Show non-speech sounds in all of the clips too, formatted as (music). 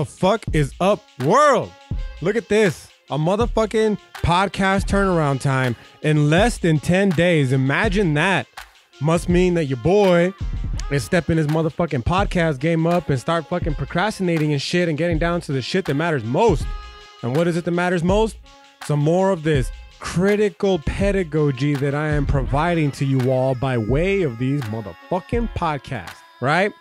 the fuck is up, world? Look at this. A motherfucking podcast turnaround time in less than 10 days. Imagine that. Must mean that your boy is stepping his motherfucking podcast game up and start fucking procrastinating and shit and getting down to the shit that matters most. And what is it that matters most? Some more of this critical pedagogy that I am providing to you all by way of these motherfucking podcasts, right?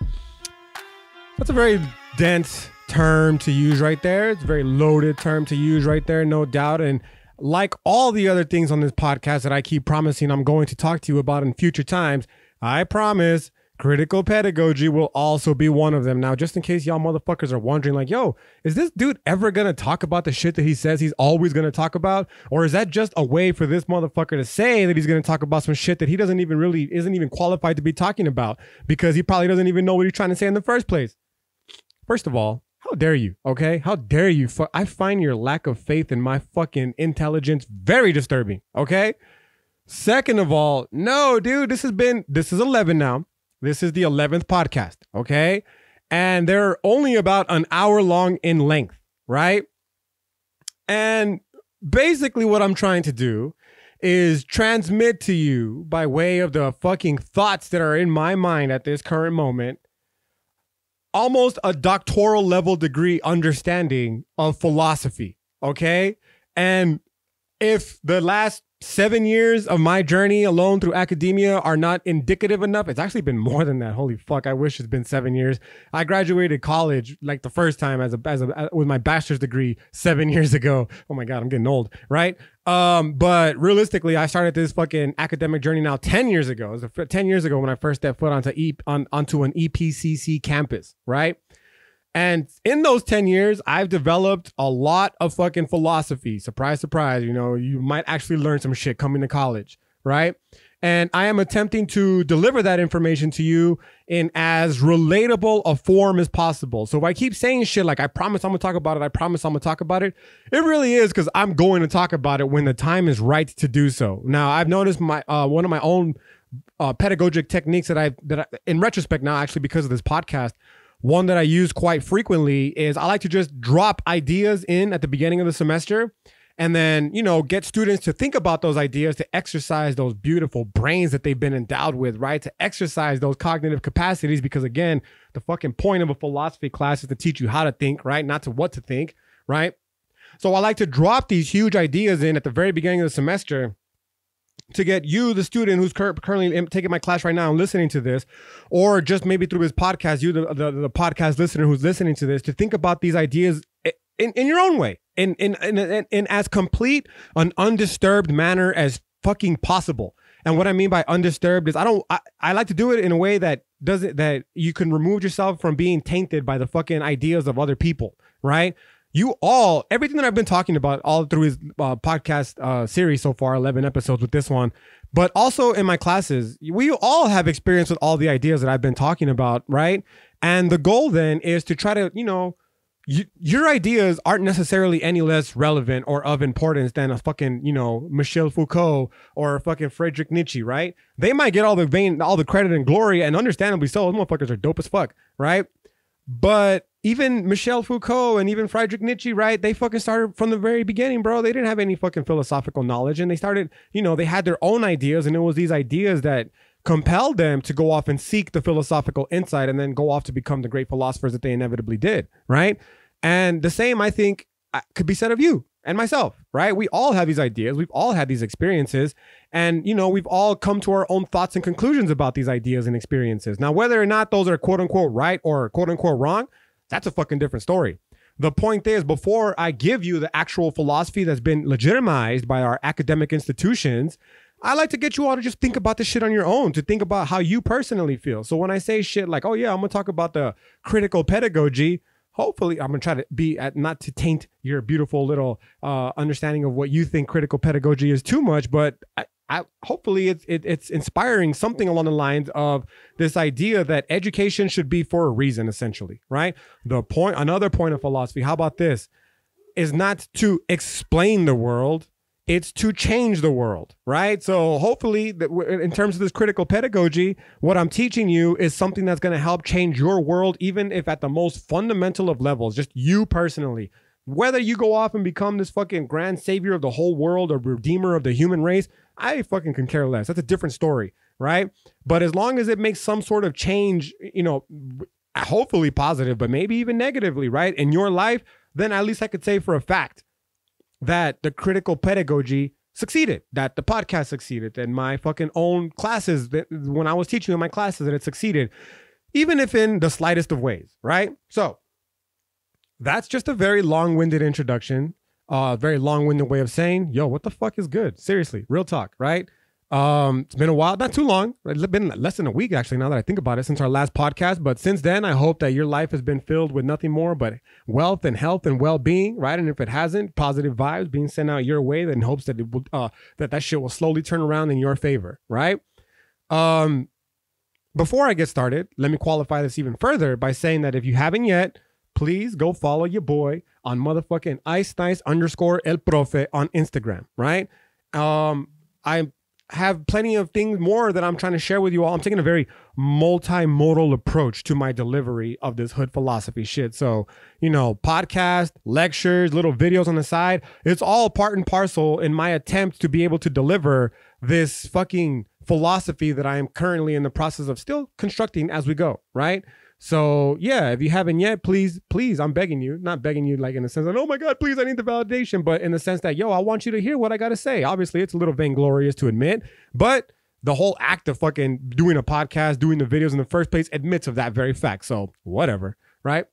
That's a very dense term to use right there. It's a very loaded term to use right there, no doubt. And like all the other things on this podcast that I keep promising I'm going to talk to you about in future times, I promise critical pedagogy will also be one of them. Now, just in case y'all motherfuckers are wondering, like, yo, is this dude ever gonna talk about the shit that he says he's always gonna talk about? Or is that just a way for this motherfucker to say that he's gonna talk about some shit that he doesn't even really isn't even qualified to be talking about because he probably doesn't even know what he's trying to say in the first place? First of all, how dare you? Okay, how dare you? I find your lack of faith in my fucking intelligence very disturbing. Okay. Second of all, no, dude, this has been this is eleven now. This is the eleventh podcast. Okay, and they're only about an hour long in length, right? And basically, what I'm trying to do is transmit to you by way of the fucking thoughts that are in my mind at this current moment almost a doctoral level degree understanding of philosophy. Okay. And if the last seven years of my journey alone through academia are not indicative enough. It's actually been more than that. Holy fuck! I wish it's been seven years. I graduated college like the first time as a as a with my bachelor's degree seven (laughs) years ago. Oh my god, I'm getting old, right? Um, but realistically, I started this fucking academic journey now ten years ago. It was ten years ago when I first stepped foot onto e on onto an EPCC campus, right? And in those 10 years, I've developed a lot of fucking philosophy. Surprise, surprise. You know, you might actually learn some shit coming to college, right? And I am attempting to deliver that information to you in as relatable a form as possible. So if I keep saying shit like, I promise I'm gonna talk about it, I promise I'm gonna talk about it, it really is because I'm going to talk about it when the time is right to do so. Now, I've noticed my uh, one of my own uh, pedagogic techniques that I that I, in retrospect now actually because of this podcast one that I use quite frequently is I like to just drop ideas in at the beginning of the semester and then, you know, get students to think about those ideas, to exercise those beautiful brains that they've been endowed with, right? To exercise those cognitive capacities because again, the fucking point of a philosophy class is to teach you how to think, right? Not to what to think, right? So I like to drop these huge ideas in at the very beginning of the semester to get you, the student who's cur- currently taking my class right now and listening to this, or just maybe through his podcast, you, the, the, the podcast listener who's listening to this, to think about these ideas eh, in, in your own way, in, in, in, in, in as complete, an undisturbed manner as fucking possible. And what I mean by undisturbed is I don't I, I like to do it in a way that doesn't that you can remove yourself from being tainted by the fucking ideas of other people, right? You all everything that I've been talking about all through his uh, podcast uh, series so far, eleven episodes with this one, but also in my classes, we all have experience with all the ideas that I've been talking about, right? And the goal then is to try to, you know, you, your ideas aren't necessarily any less relevant or of importance than a fucking, you know, Michel Foucault or fucking Friedrich Nietzsche, right? They might get all the vain, all the credit and glory, and understandably so. Those motherfuckers are dope as fuck, right? But even Michel Foucault and even Friedrich Nietzsche, right? They fucking started from the very beginning, bro. They didn't have any fucking philosophical knowledge. And they started, you know, they had their own ideas. And it was these ideas that compelled them to go off and seek the philosophical insight and then go off to become the great philosophers that they inevitably did, right? And the same, I think, could be said of you and myself, right? We all have these ideas. We've all had these experiences. And, you know, we've all come to our own thoughts and conclusions about these ideas and experiences. Now, whether or not those are quote unquote right or quote unquote wrong, that's a fucking different story. The point is, before I give you the actual philosophy that's been legitimized by our academic institutions, I like to get you all to just think about this shit on your own, to think about how you personally feel. So when I say shit like, oh yeah, I'm gonna talk about the critical pedagogy, hopefully I'm gonna try to be at not to taint your beautiful little uh, understanding of what you think critical pedagogy is too much, but I, I, hopefully it's it, it's inspiring something along the lines of this idea that education should be for a reason essentially right? The point another point of philosophy how about this? Is not to explain the world it's to change the world, right? So hopefully, in terms of this critical pedagogy, what I'm teaching you is something that's going to help change your world, even if at the most fundamental of levels, just you personally. Whether you go off and become this fucking grand savior of the whole world or redeemer of the human race, I fucking can care less. That's a different story, right? But as long as it makes some sort of change, you know, hopefully positive, but maybe even negatively, right, in your life, then at least I could say for a fact that the critical pedagogy succeeded, that the podcast succeeded, that my fucking own classes, that when I was teaching in my classes, that it succeeded, even if in the slightest of ways, right? So that's just a very long winded introduction, a uh, very long winded way of saying, yo, what the fuck is good? Seriously, real talk, right? Um, it's been a while, not too long. It's been less than a week actually. Now that I think about it, since our last podcast. But since then, I hope that your life has been filled with nothing more but wealth and health and well-being, right? And if it hasn't, positive vibes being sent out your way, then hopes that it will, uh, that that shit will slowly turn around in your favor, right? Um, before I get started, let me qualify this even further by saying that if you haven't yet, please go follow your boy on motherfucking ice nice underscore el profe on Instagram, right? Um, I'm have plenty of things more that I'm trying to share with you all. I'm taking a very multimodal approach to my delivery of this hood philosophy shit. So, you know, podcast, lectures, little videos on the side, it's all part and parcel in my attempt to be able to deliver this fucking philosophy that I am currently in the process of still constructing as we go, right? So yeah, if you haven't yet, please, please, I'm begging you, not begging you like in the sense of, oh my God, please, I need the validation, but in the sense that, yo, I want you to hear what I got to say. Obviously, it's a little vainglorious to admit, but the whole act of fucking doing a podcast, doing the videos in the first place admits of that very fact. So whatever, right?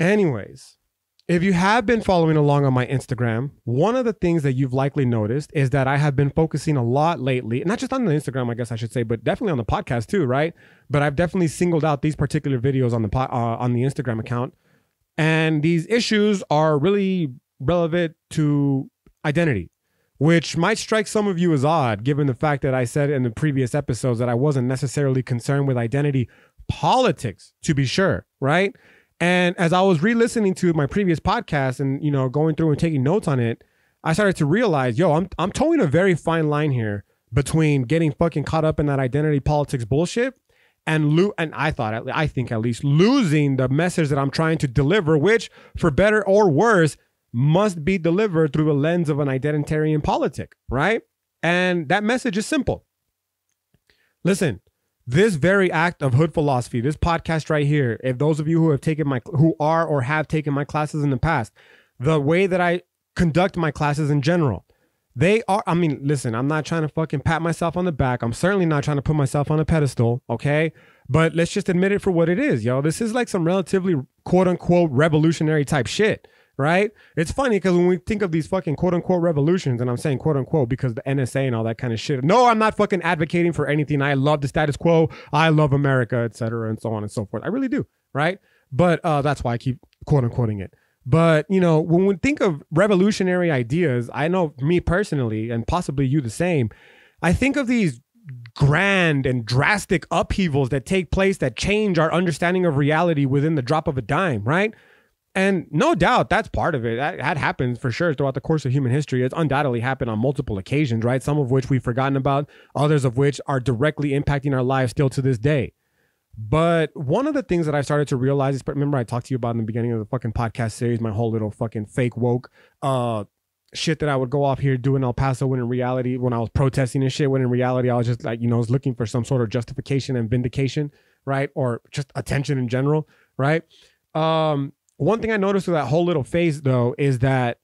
Anyways, if you have been following along on my Instagram, one of the things that you've likely noticed is that I have been focusing a lot lately, not just on the Instagram, I guess I should say, but definitely on the podcast too, right? But I've definitely singled out these particular videos on the uh, on the Instagram account, and these issues are really relevant to identity, which might strike some of you as odd, given the fact that I said in the previous episodes that I wasn't necessarily concerned with identity politics, to be sure, right? And as I was re-listening to my previous podcast and you know going through and taking notes on it, I started to realize, yo, I'm I'm toeing a very fine line here between getting fucking caught up in that identity politics bullshit and lo- and I thought I think at least losing the message that I'm trying to deliver, which for better or worse must be delivered through the lens of an identitarian politic, right? And that message is simple. Listen, this very act of hood philosophy, this podcast right here, if those of you who have taken my who are or have taken my classes in the past, the way that I conduct my classes in general, they are I mean, listen, I'm not trying to fucking pat myself on the back. I'm certainly not trying to put myself on a pedestal, okay? But let's just admit it for what it is, yo. This is like some relatively quote unquote revolutionary type shit right? It's funny because when we think of these fucking quote unquote revolutions, and I'm saying quote unquote because the NSA and all that kind of shit. No, I'm not fucking advocating for anything. I love the status quo. I love America, etc., and so on and so forth. I really do, right? But uh, that's why I keep quote unquoting it. But you know, when we think of revolutionary ideas, I know me personally, and possibly you the same. I think of these grand and drastic upheavals that take place that change our understanding of reality within the drop of a dime, right? And no doubt that's part of it. That, that happens for sure throughout the course of human history. It's undoubtedly happened on multiple occasions, right? Some of which we've forgotten about, others of which are directly impacting our lives still to this day. But one of the things that I started to realize is remember I talked to you about in the beginning of the fucking podcast series, my whole little fucking fake woke uh shit that I would go off here doing El Paso when in reality when I was protesting and shit, when in reality I was just like, you know, I was looking for some sort of justification and vindication, right? Or just attention in general, right? Um one thing I noticed with that whole little phase though is that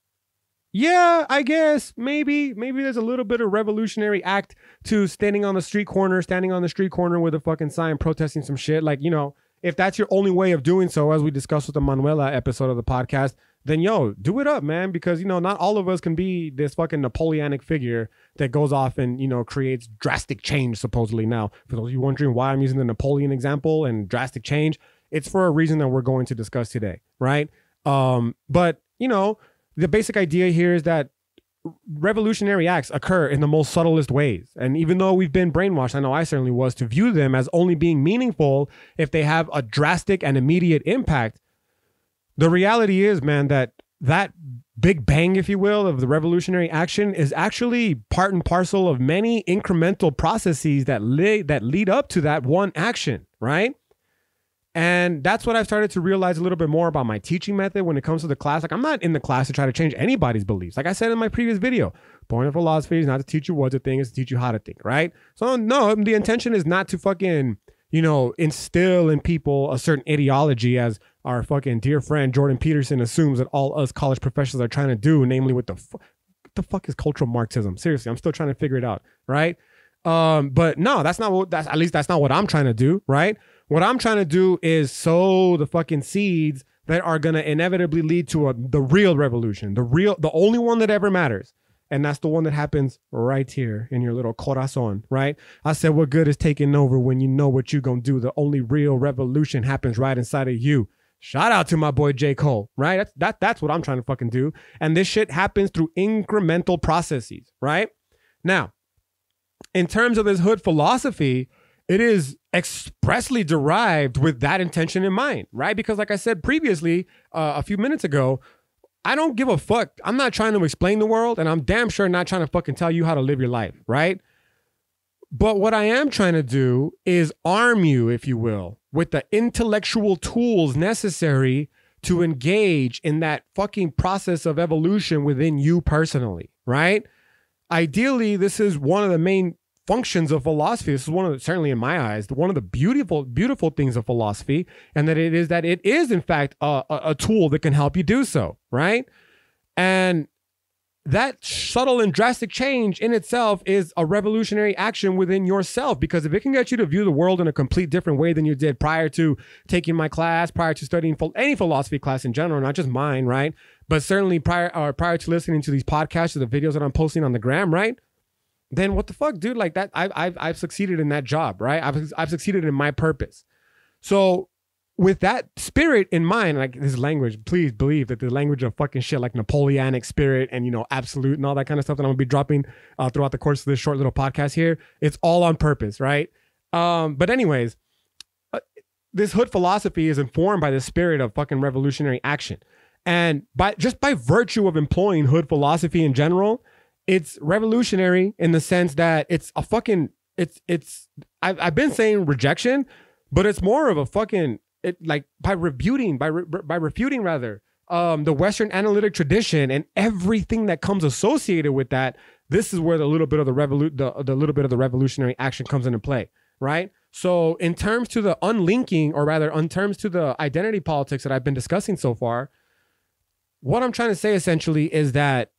yeah, I guess maybe maybe there's a little bit of revolutionary act to standing on the street corner, standing on the street corner with a fucking sign protesting some shit. Like, you know, if that's your only way of doing so, as we discussed with the Manuela episode of the podcast, then yo, do it up, man, because you know, not all of us can be this fucking Napoleonic figure that goes off and, you know, creates drastic change supposedly now. For those of you wondering why I'm using the Napoleon example and drastic change, it's for a reason that we're going to discuss today, right? Um, but you know, the basic idea here is that revolutionary acts occur in the most subtlest ways. And even though we've been brainwashed, I know I certainly was, to view them as only being meaningful if they have a drastic and immediate impact, the reality is, man, that that big bang, if you will, of the revolutionary action is actually part and parcel of many incremental processes that lead that lead up to that one action, right? And that's what I've started to realize a little bit more about my teaching method when it comes to the class. Like, I'm not in the class to try to change anybody's beliefs. Like I said in my previous video, point of philosophy is not to teach you what to think, it's to teach you how to think, right? So, no, the intention is not to fucking, you know, instill in people a certain ideology as our fucking dear friend Jordan Peterson assumes that all us college professors are trying to do, namely with the, what the fuck is cultural Marxism? Seriously, I'm still trying to figure it out, right? Um, but no, that's not what, that's, at least that's not what I'm trying to do, right? What I'm trying to do is sow the fucking seeds that are going to inevitably lead to a, the real revolution, the real, the only one that ever matters. And that's the one that happens right here in your little corazon, right? I said, what good is taking over when you know what you're going to do? The only real revolution happens right inside of you. Shout out to my boy J. Cole, right? That's, that, that's what I'm trying to fucking do. And this shit happens through incremental processes, right? Now, in terms of this hood philosophy, it is expressly derived with that intention in mind, right? Because, like I said previously, uh, a few minutes ago, I don't give a fuck. I'm not trying to explain the world, and I'm damn sure not trying to fucking tell you how to live your life, right? But what I am trying to do is arm you, if you will, with the intellectual tools necessary to engage in that fucking process of evolution within you personally, right? Ideally, this is one of the main functions of philosophy. This is one of the, certainly in my eyes, one of the beautiful, beautiful things of philosophy, and that it is that it is in fact a, a, tool that can help you do so, right? And that subtle and drastic change in itself is a revolutionary action within yourself because if it can get you to view the world in a complete different way than you did prior to taking my class, prior to studying any philosophy class in general, not just mine, right? But certainly prior or prior to listening to these podcasts or the videos that I'm posting on the gram, right? Then what the fuck, dude? Like that, I've I've I've succeeded in that job, right? I've I've succeeded in my purpose. So with that spirit in mind, like this language, please believe that the language of fucking shit like Napoleonic spirit and you know absolute and all that kind of stuff that I'm gonna be dropping uh, throughout the course of this short little podcast here, it's all on purpose, right? Um, but anyways, uh, this hood philosophy is informed by the spirit of fucking revolutionary action, and by just by virtue of employing hood philosophy in general, it's revolutionary in the sense that it's a fucking it's it's I've, I've been saying rejection but it's more of a fucking it like by refuting by re, by refuting rather um the western analytic tradition and everything that comes associated with that this is where the little bit of the revolu- the, the little bit of the revolutionary action comes into play right? So in terms to the unlinking or rather in terms to the identity politics that i've been discussing so far what i'm trying to say essentially is that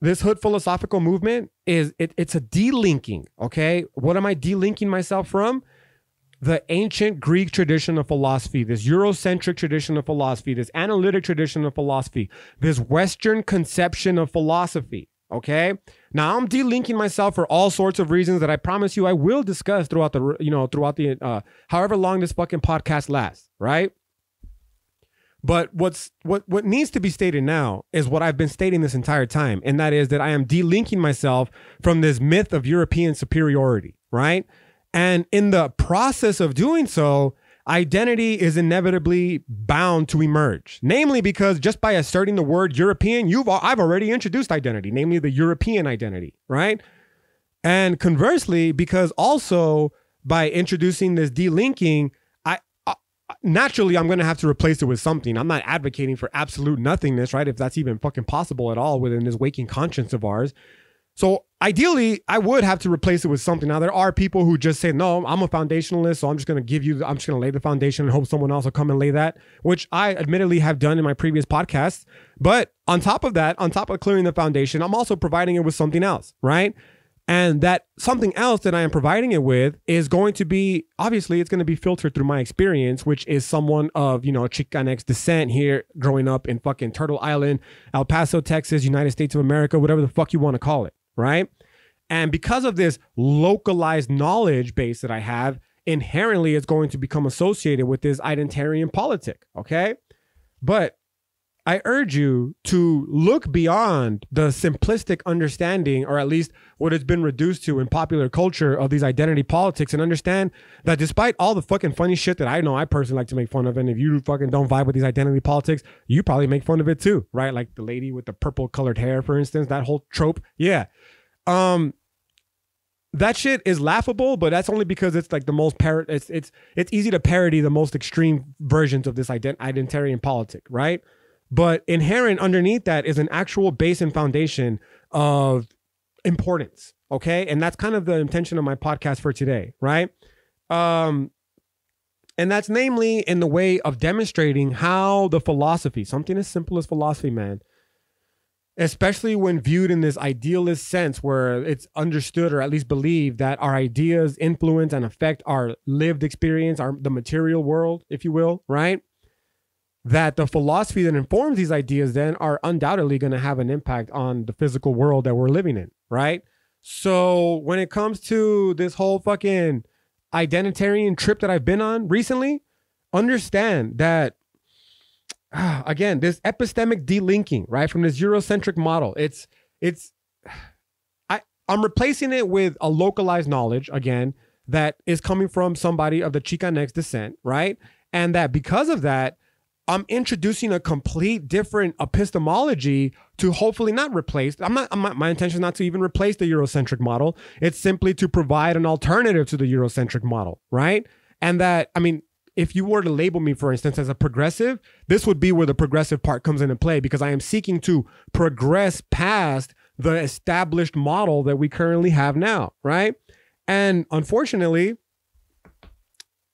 this hood philosophical movement is it, it's a delinking okay? What am i delinking myself from? The ancient greek tradition of philosophy this eurocentric tradition of philosophy this analytic tradition of philosophy this western conception of philosophy okay? Now i'm delinking myself for all sorts of reasons that i promise you i will discuss throughout the you know throughout the uh however long this fucking podcast lasts right but what's what what needs to be stated now is what I've been stating this entire time, and that is that I am delinking myself from this myth of European superiority, right? And in the process of doing so, identity is inevitably bound to emerge. Namely, because just by asserting the word European, you've I've already introduced identity, namely the European identity, right? And conversely, because also by introducing this delinking, naturally I'm going to have to replace it with something. I'm not advocating for absolute nothingness, right? If that's even fucking possible at all within this waking conscience of ours. So ideally, I would have to replace it with something. Now there are people who just say, "No, I'm a foundationalist, so I'm just going to give you I'm just going to lay the foundation and hope someone else will come and lay that," which I admittedly have done in my previous podcasts. But on top of that, on top of clearing the foundation, I'm also providing it with something else, right? And that something else that I am providing it with is going to be obviously it's going to be filtered through my experience, which is someone of, you know, Chicanx descent here growing up in fucking Turtle Island, El Paso, Texas, United States of America, whatever the fuck you want to call it, right? And because of this localized knowledge base that I have, inherently it's going to become associated with this identitarian politic, okay? But I urge you to look beyond the simplistic understanding, or at least what it's been reduced to in popular culture of these identity politics, and understand that despite all the fucking funny shit that I know I personally like to make fun of, and if you fucking don't vibe with these identity politics, you probably make fun of it too, right? Like the lady with the purple colored hair, for instance, that whole trope. Yeah. Um, that shit is laughable, but that's only because it's like the most par- it's it's it's easy to parody the most extreme versions of this ident- identitarian politic, right? But inherent underneath that is an actual base and foundation of importance. Okay. And that's kind of the intention of my podcast for today, right? Um, and that's namely in the way of demonstrating how the philosophy, something as simple as philosophy, man, especially when viewed in this idealist sense where it's understood or at least believed that our ideas influence and affect our lived experience, our the material world, if you will, right? That the philosophy that informs these ideas then are undoubtedly going to have an impact on the physical world that we're living in, right? So when it comes to this whole fucking identitarian trip that I've been on recently, understand that (sighs) again, this epistemic delinking, right, from this Eurocentric model, it's it's (sighs) I I'm replacing it with a localized knowledge again that is coming from somebody of the Chicanx descent, right? And that because of that, I'm introducing a complete different epistemology to hopefully not replace. I'm not, I'm not, my intention is not to even replace the Eurocentric model. It's simply to provide an alternative to the Eurocentric model, right? And that, I mean, if you were to label me, for instance, as a progressive, this would be where the progressive part comes into play because I am seeking to progress past the established model that we currently have now, right? And unfortunately,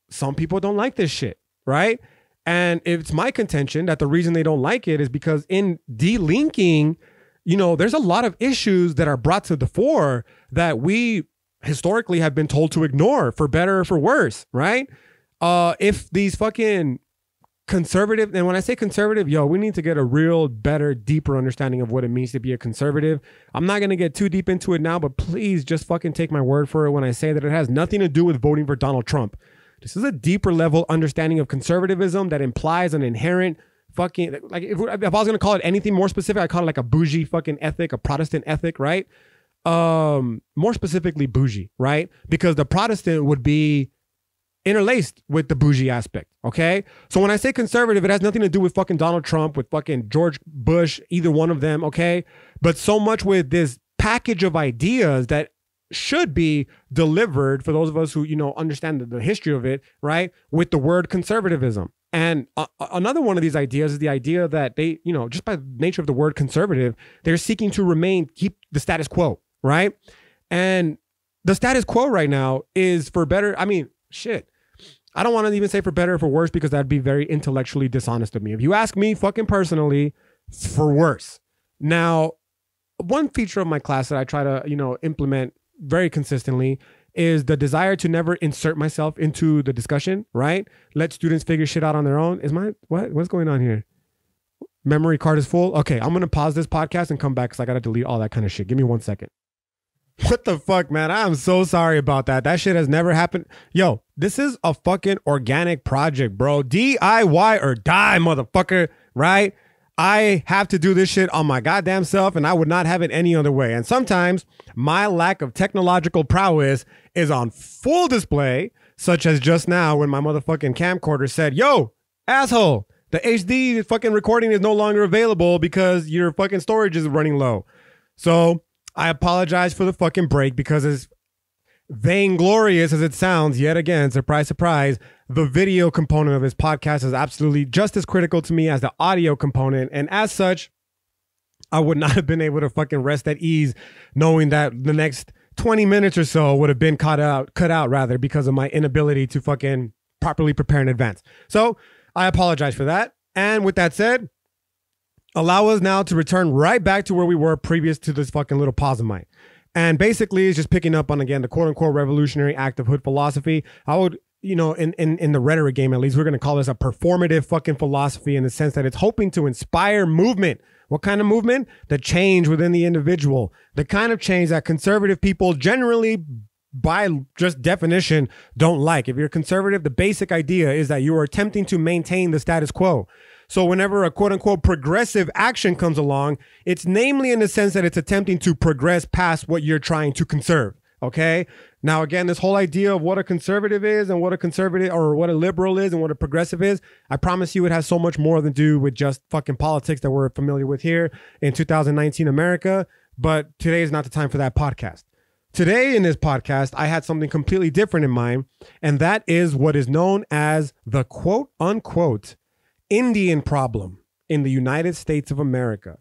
some people don't like this shit, right? And it's my contention that the reason they don't like it is because in delinking, you know, there's a lot of issues that are brought to the fore that we historically have been told to ignore for better or for worse, right? Uh, if these fucking conservative, and when I say conservative, yo, we need to get a real better, deeper understanding of what it means to be a conservative. I'm not gonna get too deep into it now, but please just fucking take my word for it when I say that it has nothing to do with voting for Donald Trump. This is a deeper level understanding of conservatism that implies an inherent fucking like if, if I was gonna call it anything more specific, I call it like a bougie fucking ethic, a Protestant ethic, right? Um, more specifically bougie, right? Because the Protestant would be interlaced with the bougie aspect. Okay. So when I say conservative, it has nothing to do with fucking Donald Trump, with fucking George Bush, either one of them. Okay. But so much with this package of ideas that should be delivered for those of us who you know understand the, the history of it right with the word conservatism. And another one of these ideas is the idea that they you know just by nature of the word conservative they're seeking to remain keep the status quo right? And the status quo right now is for better i mean shit. I don't want to even say for better or for worse because that'd be very intellectually dishonest of me. If you ask me fucking personally for worse. Now one feature of my class that i try to you know implement very consistently is the desire to never insert myself into the discussion, right? Let students figure shit out on their own. Is my what? What's going on here? Memory card is full. Okay, I'm gonna pause this podcast and come back because I gotta delete all that kind of shit. Give me one second. What the fuck, man? I'm so sorry about that. That shit has never happened. Yo, this is a fucking organic project, bro. DIY or die, motherfucker, right? I have to do this shit on my goddamn self, and I would not have it any other way. And sometimes my lack of technological prowess is on full display, such as just now when my motherfucking camcorder said, Yo, asshole, the HD fucking recording is no longer available because your fucking storage is running low. So I apologize for the fucking break because as vainglorious as it sounds, yet again, surprise, surprise, the video component of this podcast is absolutely just as critical to me as the audio component. And as such, I would not (laughs) have been able to fucking rest at ease knowing that the next 20 minutes or so would have been cut out, cut out rather, because of my inability to fucking properly prepare in advance. So I apologize for that. And with that said, allow us now to return right back to where we were previous to this fucking little pause of mine. And basically, it's just picking up on again the quote unquote revolutionary act of hood philosophy. I would you know, in, in, in the rhetoric game, at least, we're going to call this a performative fucking philosophy in the sense that it's hoping to inspire movement. What kind of movement? The change within the individual, the kind of change that conservative people generally, by just definition, don't like. If you're conservative, the basic idea is that you are attempting to maintain the status quo. So whenever a quote unquote progressive action comes along, it's namely in the sense that it's attempting to progress past what you're trying to conserve. Okay. Now, again, this whole idea of what a conservative is and what a conservative or what a liberal is and what a progressive is, I promise you it has so much more than do with just fucking politics that we're familiar with here in 2019 America. But today is not the time for that podcast. Today in this podcast, I had something completely different in mind, and that is what is known as the quote unquote Indian problem in the United States of America.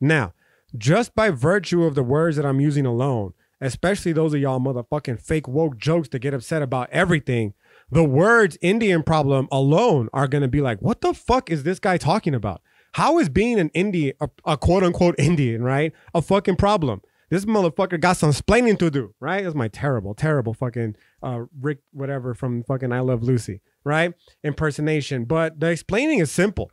Now, just by virtue of the words that I'm using alone, especially those of y'all motherfucking fake woke jokes that get upset about everything, the words Indian problem alone are going to be like, what the fuck is this guy talking about? How is being an Indian, a, a quote unquote Indian, right, a fucking problem? This motherfucker got some explaining to do, right? That's my terrible, terrible fucking uh, Rick, whatever from fucking I Love Lucy, right? Impersonation. But the explaining is simple.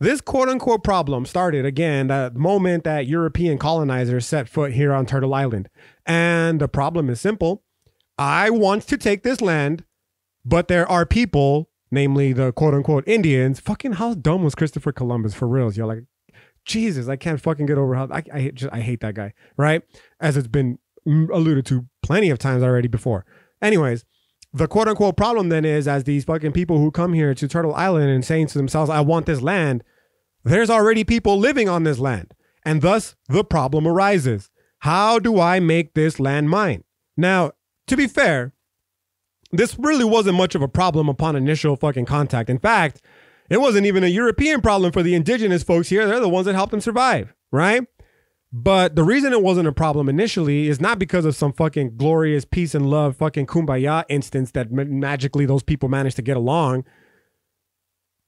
This quote unquote problem started again the moment that European colonizers set foot here on Turtle Island. And the problem is simple. I want to take this land, but there are people, namely the quote unquote Indians. Fucking how dumb was Christopher Columbus for reals? You're like, Jesus, I can't fucking get over how I, I, just, I hate that guy, right? As it's been alluded to plenty of times already before. Anyways, the quote unquote problem then is as these fucking people who come here to Turtle Island and saying to themselves, I want this land, there's already people living on this land. And thus the problem arises. How do I make this land mine? Now, to be fair, this really wasn't much of a problem upon initial fucking contact. In fact, it wasn't even a European problem for the indigenous folks here. They're the ones that helped them survive, right? But the reason it wasn't a problem initially is not because of some fucking glorious peace and love fucking kumbaya instance that magically those people managed to get along,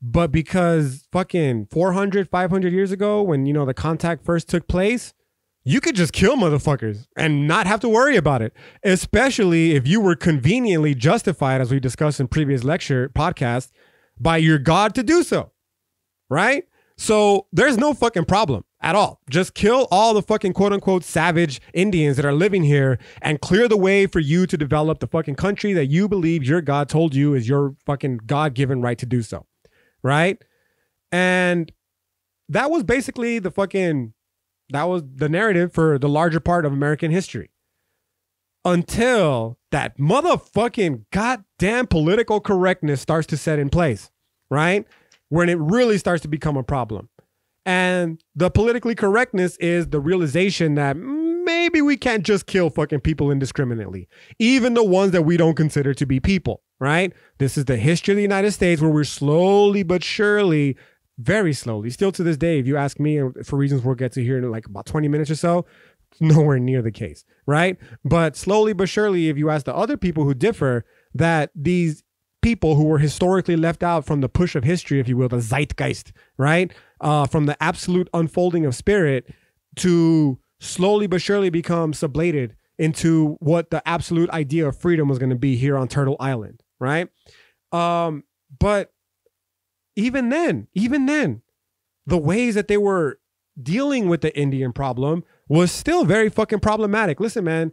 but because fucking 400, 500 years ago, when, you know, the contact first took place, you could just kill motherfuckers and not have to worry about it, especially if you were conveniently justified, as we discussed in previous lecture podcast, by your God to do so, right? So there's no fucking problem at all. Just kill all the fucking quote unquote savage Indians that are living here and clear the way for you to develop the fucking country that you believe your God told you is your fucking God given right to do so. Right. And that was basically the fucking, that was the narrative for the larger part of American history until that motherfucking goddamn political correctness starts to set in place. Right when it really starts to become a problem. And the politically correctness is the realization that maybe we can't just kill fucking people indiscriminately, even the ones that we don't consider to be people, right? This is the history of the United States where we're slowly but surely, very slowly, still to this day, if you ask me, uh, for reasons we'll get to here in like about 20 minutes or so, nowhere near the case, right? But slowly but surely, if you ask the other people who differ, that these people who were historically left out from the push of history, if you will, the zeitgeist, right? Uh, from the absolute unfolding of spirit to slowly but surely become sublated into what the absolute idea of freedom was going to be here on Turtle Island, right? Um, but even then, even then, the ways that they were dealing with the Indian problem was still very fucking problematic. Listen, man,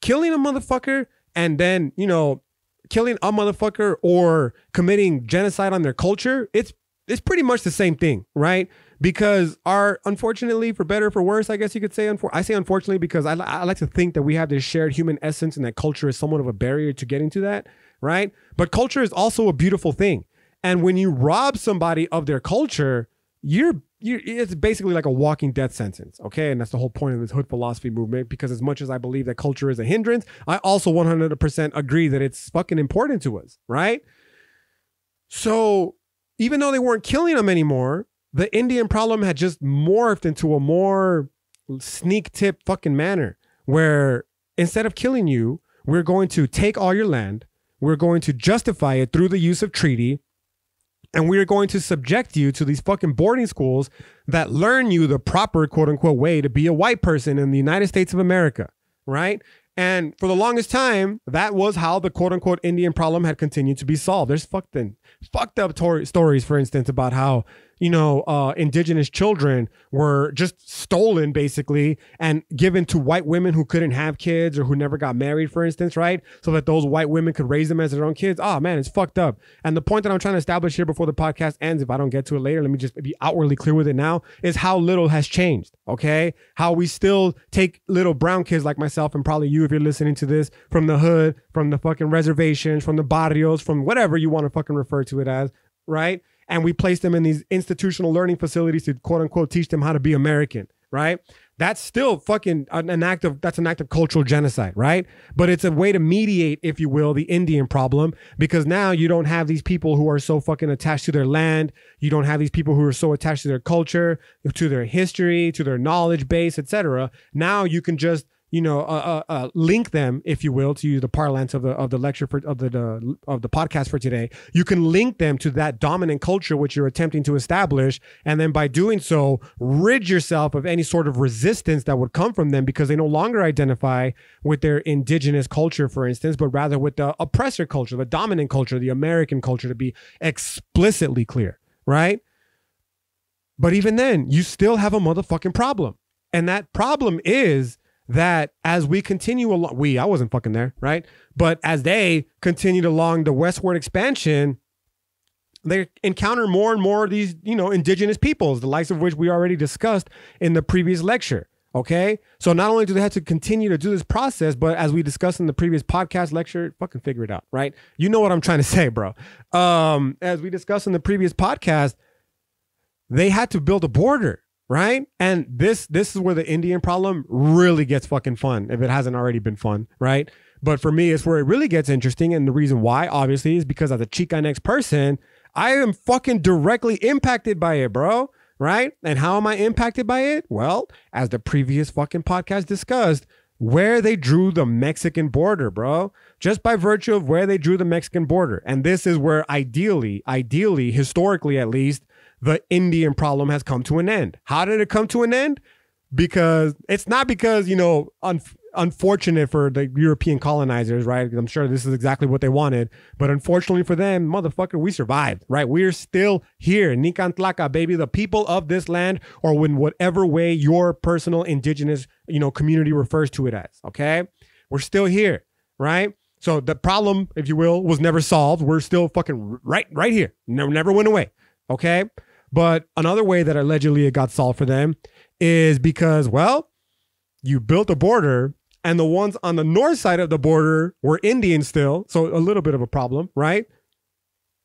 killing a motherfucker and then, you know, killing a motherfucker or committing genocide on their culture, it's it's pretty much the same thing, right? Because our, unfortunately, for better for worse, I guess you could say. Unfor- I say unfortunately because I, I like to think that we have this shared human essence and that culture is somewhat of a barrier to getting to that, right? But culture is also a beautiful thing. And when you rob somebody of their culture, you're you, it's basically like a walking death sentence. Okay. And that's the whole point of this hood philosophy movement. Because as much as I believe that culture is a hindrance, I also 100% agree that it's fucking important to us. Right. So even though they weren't killing them anymore, the Indian problem had just morphed into a more sneak tip fucking manner where instead of killing you, we're going to take all your land. We're going to justify it through the use of treaty and we are going to subject you to these fucking boarding schools that learn you the proper quote unquote way to be a white person in the United States of America, right? And for the longest time, that was how the quote unquote Indian problem had continued to be solved. There's fucked, in, fucked up tor- stories, for instance, about how you know, uh, indigenous children were just stolen basically and given to white women who couldn't have kids or who never got married, for instance, right? So that those white women could raise them as their own kids. Oh man, it's fucked up. And the point that I'm trying to establish here before the podcast ends, if I don't get to it later, let me just be outwardly clear with it now, is how little has changed. Okay. How we still take little brown kids like myself and probably you if you're listening to this from the hood, from the fucking reservations, from the barrios, from whatever you want to fucking refer to it as, right? And we place them in these institutional learning facilities to quote unquote teach them how to be American, right? That's still fucking an act of that's an act of cultural genocide, right? But it's a way to mediate, if you will, the Indian problem because now you don't have these people who are so fucking attached to their land. You don't have these people who are so attached to their culture, to their history, to their knowledge base, etc. Now you can just you know, uh, uh, uh, link them, if you will, to use the parlance of the of the lecture for of the, the of the podcast for today. You can link them to that dominant culture which you're attempting to establish, and then by doing so, rid yourself of any sort of resistance that would come from them because they no longer identify with their indigenous culture, for instance, but rather with the oppressor culture, the dominant culture, the American culture, to be explicitly clear, right? But even then, you still have a motherfucking problem, and that problem is that as we continue along, we, I wasn't fucking there, right? But as they continued along the westward expansion, they encounter more and more of these, you know, indigenous peoples, the likes of which we already discussed in the previous lecture. Okay. So not only do they have to continue to do this process, but as we discussed in the previous podcast lecture, fucking figure it out, right? You know what I'm trying to (laughs) say, bro. Um, as we discussed in the previous podcast, they had to build a border right? And this this is where the Indian problem really gets fucking fun if it hasn't already been fun, right? But for me, it's where it really gets interesting, and the reason why, obviously, is because as a Chicanx person, I am fucking directly impacted by it, bro. Right? And how am I impacted by it? Well, as the previous fucking podcast discussed, where they drew the Mexican border, bro. Just by virtue of where they drew the Mexican border. And this is where ideally, ideally, historically at least, the Indian problem has come to an end. How did it come to an end? Because it's not because, you know, un- unfortunate for the European colonizers, right? I'm sure this is exactly what they wanted. But unfortunately for them, motherfucker, we survived, right? We're still here. Nicantlaka, baby, the people of this land, or in whatever way your personal indigenous, you know, community refers to it as, okay? We're still here, right? So the problem, if you will, was never solved. We're still fucking right, right here. Never, never went away. Okay. But another way that allegedly it got solved for them is because, well, you built a border and the ones on the north side of the border were Indian still. So a little bit of a problem, right?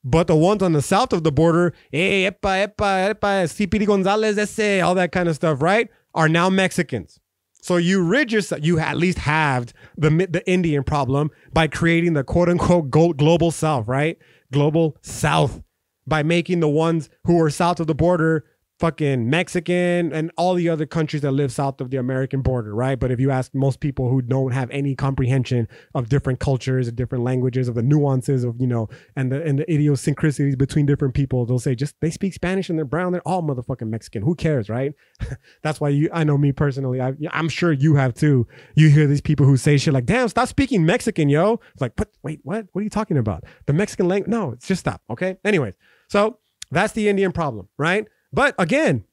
But the ones on the south of the border, hey, epa, epa, epa, Speedy Gonzales, ese, all that kind of stuff, right? Are now Mexicans. So you rid yourself, you at least halved the, the Indian problem by creating the quote unquote global south, right? Global south by making the ones who are south of the border fucking Mexican and all the other countries that live south of the American border, right? But if you ask most people who don't have any comprehension of different cultures and different languages, of the nuances of, you know, and the and the idiosyncrasies between different people, they'll say just they speak Spanish and they're brown, they're all motherfucking Mexican. Who cares, right? (laughs) That's why you I know me personally, I I'm sure you have too. You hear these people who say shit like, "Damn, stop speaking Mexican, yo." It's like, "What? Wait, what? What are you talking about? The Mexican language?" No, it's just stop, okay? Anyways, so that's the Indian problem, right? But again,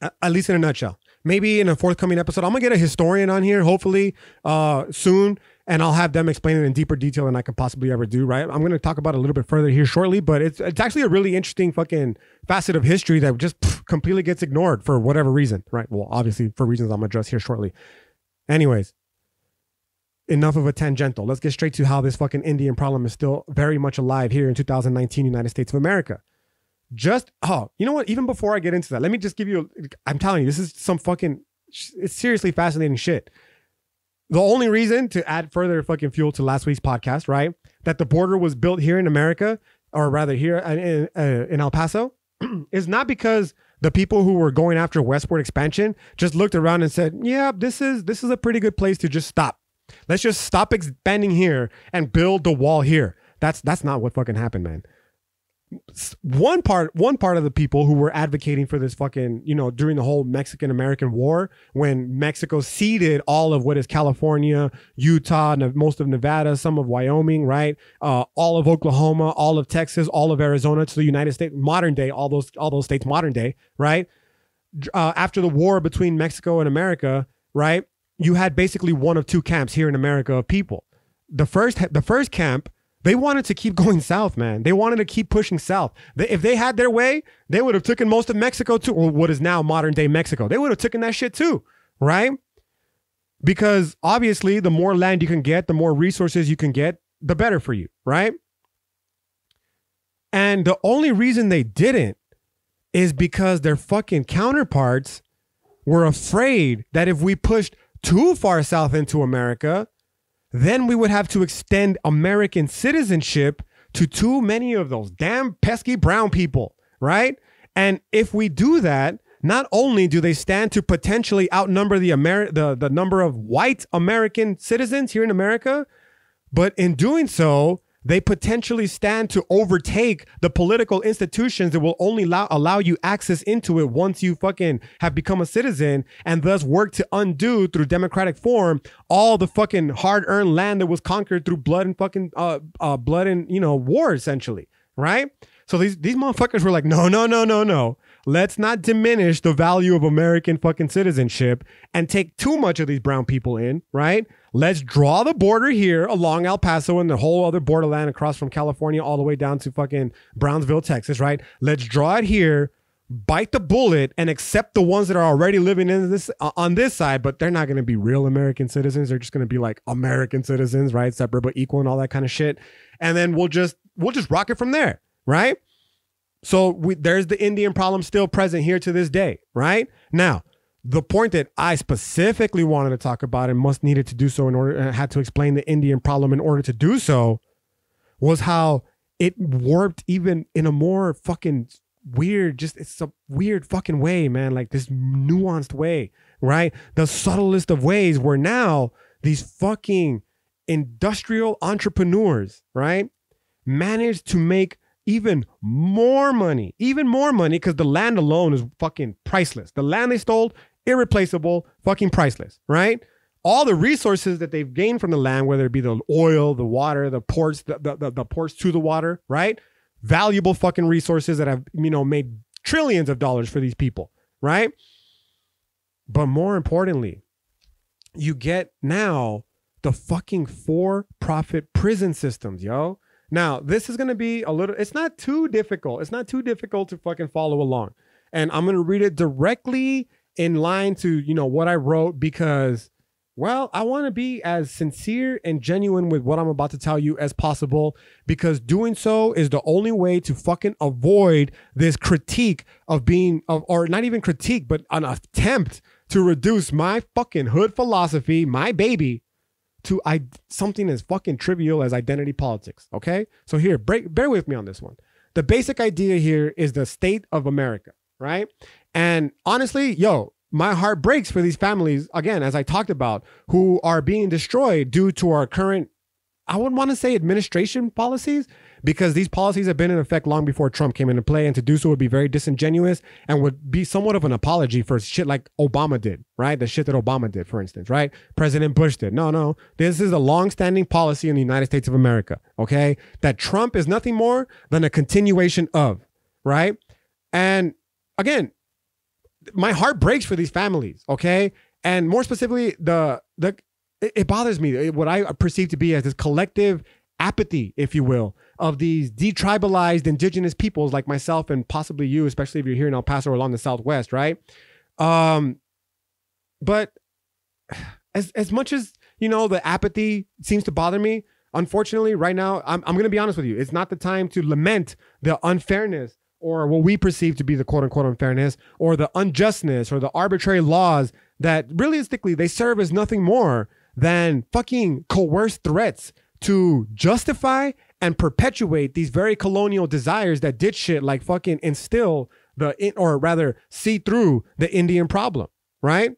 at least in a nutshell, maybe in a forthcoming episode, I'm gonna get a historian on here, hopefully uh, soon, and I'll have them explain it in deeper detail than I could possibly ever do. Right? I'm gonna talk about it a little bit further here shortly, but it's it's actually a really interesting fucking facet of history that just pff, completely gets ignored for whatever reason. Right? Well, obviously for reasons I'm gonna address here shortly. Anyways, enough of a tangential. Let's get straight to how this fucking Indian problem is still very much alive here in 2019 United States of America. Just oh, you know what? Even before I get into that, let me just give you. A, I'm telling you, this is some fucking. It's seriously fascinating shit. The only reason to add further fucking fuel to last week's podcast, right? That the border was built here in America, or rather here in, uh, in El Paso, (clears throat) is not because the people who were going after westward expansion just looked around and said, "Yeah, this is this is a pretty good place to just stop." Let's just stop expanding here and build the wall here. That's that's not what fucking happened, man. one part one part of the people who were advocating for this fucking you know during the whole Mexican American War when Mexico ceded all of what is California, Utah, most of Nevada, some of Wyoming, right, uh, all of Oklahoma, all of Texas, all of Arizona to the United States, modern day, all those all those states, modern day, right. Uh, after the war between Mexico and America, right, you had basically one of two camps here in America of people. The first the first camp they wanted to keep (laughs) going south, man. They wanted to keep pushing south. They, if they had their way, they would have taken most of Mexico too, or what is now modern day Mexico. They would have taken that shit too, right? Because obviously, the more land you can get, the more resources you can get, the better for you, right? And the only reason they didn't is because their fucking counterparts were afraid that if we pushed too far south into America, then we would have to extend American citizenship to too many of those damn pesky brown people, right? And if we do that, not only do they stand to potentially outnumber the Ameri- the, the number of white American citizens here in America, but in doing so, they potentially stand to overtake the political institutions that will only allow, allow you access into it once you fucking have become a citizen and thus work to undo through democratic form all the fucking hard-earned land that was conquered through blood and fucking uh, uh blood and you know war essentially right? So these these motherfuckers were like no no no no no. Let's not diminish the value of american fucking citizenship and take too much of these brown people in right Let's draw the border here along El Paso and the whole other borderland across from California all the way down to fucking Brownsville, Texas, right? Let's draw it here, bite the bullet, and accept the ones that are already living in this uh, on this side, but they're not going to be real American citizens. They're just going to be like American citizens, right? Separate but equal and all that kind of shit. And then we'll just we'll just rock it from there, right? So we, there's the Indian problem still present here to this day, right? Now, the point that I specifically wanted to talk about and must needed to do so in order, and had to explain the Indian problem in order to do so, was how it warped even in a more fucking weird, just it's a weird fucking way, man. Like this nuanced way, right? The subtlest of ways where now these fucking industrial entrepreneurs, right, managed to make even more money, even more money, because the land alone is fucking priceless. The land they stole irreplaceable, fucking priceless, right? All the resources that they've gained from the land, whether it be the oil, the water, the ports, the, the, the ports to the water, right? Valuable fucking resources that have, you know, made trillions of dollars for these people, right? But more importantly, you get now the fucking for profit prison systems, yo. Now, this is going to be a little, it's not too difficult. It's not too difficult to fucking follow along. And I'm going to read it directly in line to you know what I wrote because well, I want to be as sincere and genuine with what I'm about to tell you as possible because doing so is the only way to fucking avoid this critique of being of or not even critique but an attempt to reduce my fucking hood philosophy, my baby to I something as fucking trivial as identity politics, okay? So here, break, bear with me on this one. The basic idea here is the state of America, right? And honestly, yo, my heart breaks for these families, again, as I talked about, who are being destroyed due to our current, I wouldn't want to say administration policies, because these policies have been in effect long before Trump came into play. And to do so would be very disingenuous and would be somewhat of an apology for shit like Obama did, right? The shit that Obama did, for instance, right? President Bush did. No, no. This is a long-standing policy in the United States of America, okay? That Trump is nothing more than a continuation of, right? And again, my heart breaks for these families. Okay, and more specifically, the the it, it bothers me what I perceive to be as this collective apathy, if you will, of these detribalized indigenous peoples like myself and possibly you, especially if you're here in El Paso or along the Southwest, right? Um, but as as much as you know, the apathy seems to bother me. Unfortunately, right now, I'm I'm gonna be honest with you. It's not the time to lament the unfairness or what we perceive to be the quote unquote unfairness or the unjustness or the arbitrary laws that realistically they serve as nothing more than fucking coerced threats to justify and perpetuate these very colonial desires that did shit like fucking instill the or rather see through the Indian problem, right?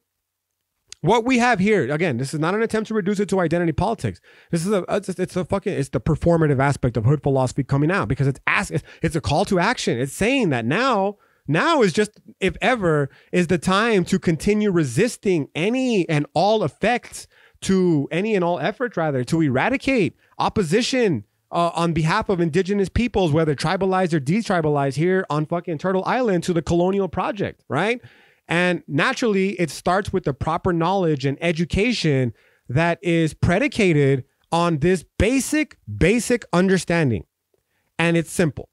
What we have here, again, this is not an attempt to reduce it to identity politics. This is a it's, it's a fucking it's the performative aspect of hood philosophy coming out because it's ask it's a call to action. It's saying that now now is just if ever is the time to continue resisting any and all effects to any and all efforts rather to eradicate opposition uh, on behalf of indigenous peoples, whether tribalized or detribalized, here on fucking Turtle Island to the colonial project, right? And naturally, it starts with the proper knowledge and education that is predicated on this basic, basic understanding. And it's simple.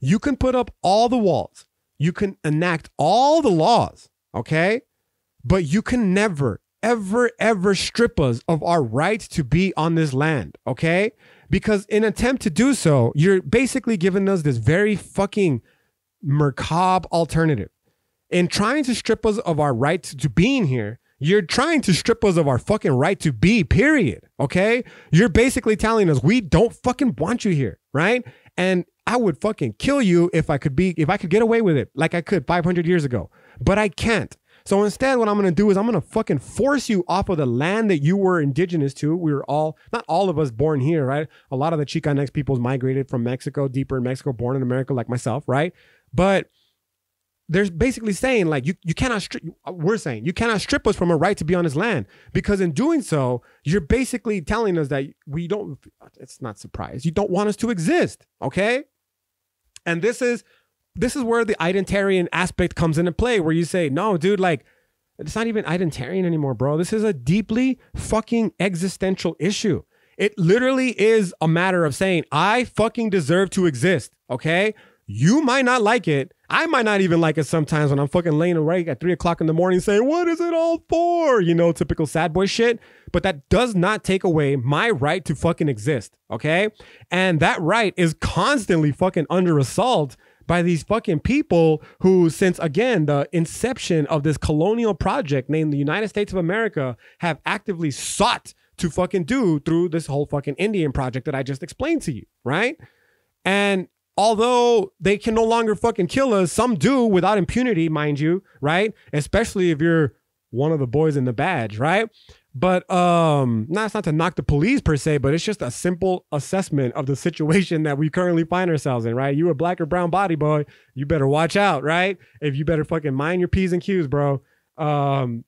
You can put up all the walls, you can enact all the laws, okay? But you can never, ever, ever strip us of our right to be on this land, okay? Because in attempt to do so, you're basically giving us this very fucking macabre alternative. In trying to strip us of our right to being here, you're trying to strip us of our fucking right to be, period. Okay? You're basically telling us we don't fucking want you here, right? And I would fucking kill you if I could be, if I could get away with it like I could 500 years ago. But I can't. So instead, what I'm gonna do is I'm gonna fucking force you off of the land that you were indigenous to. We were all, not all of us born here, right? A lot of the Chicanx peoples migrated from Mexico, deeper in Mexico, born in America, like myself, right? But there's basically saying like you, you cannot strip we're saying you cannot strip us from a right to be on this land because in doing so you're basically telling us that we don't it's not surprise you don't want us to exist okay and this is this is where the identarian aspect comes into play, where you say, no, dude, like, it's not even identarian anymore, bro. This is a deeply fucking existential issue. It literally is a matter of saying, I fucking deserve to exist, okay? You might not like it. I might not even like it sometimes when I'm fucking laying awake at three o'clock in the morning saying, What is it all for? You know, typical sad boy shit. But that does not take away my right to fucking exist, okay? And that right is constantly fucking under assault by these fucking people who, since again, the inception of this colonial project named the United States of America, have actively sought to fucking do through this whole fucking Indian project that I just explained to you, right? And although they can no longer fucking kill us, some do without impunity, mind you, right? Especially if you're one of the boys in the badge, right? But um, that's not to knock the police per se, but it's just a simple assessment of the situation that we currently find ourselves in, right? You a black or brown body boy, you better watch out, right? If you better fucking mind your P's and Q's, bro. Um,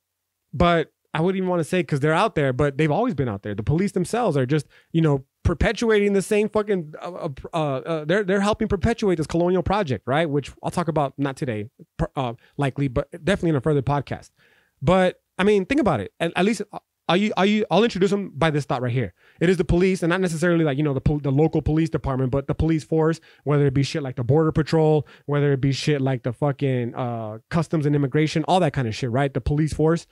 but I wouldn't even want to say because they're out there, but they've always been out there. The police themselves are just, you know, perpetuating the same fucking. Uh, uh, uh, uh they're they're helping perpetuate this colonial project, right? Which I'll talk about not today, uh, likely, but definitely in a further podcast. But I mean, think about it. At, at least are you, are you, I'll introduce them by this thought right here. It is the police, and not necessarily like, you know, the, the local police department, but the police force, whether it be shit like the Border Patrol, whether it be shit like the fucking uh, Customs and Immigration, all that kind of shit, right? The police force.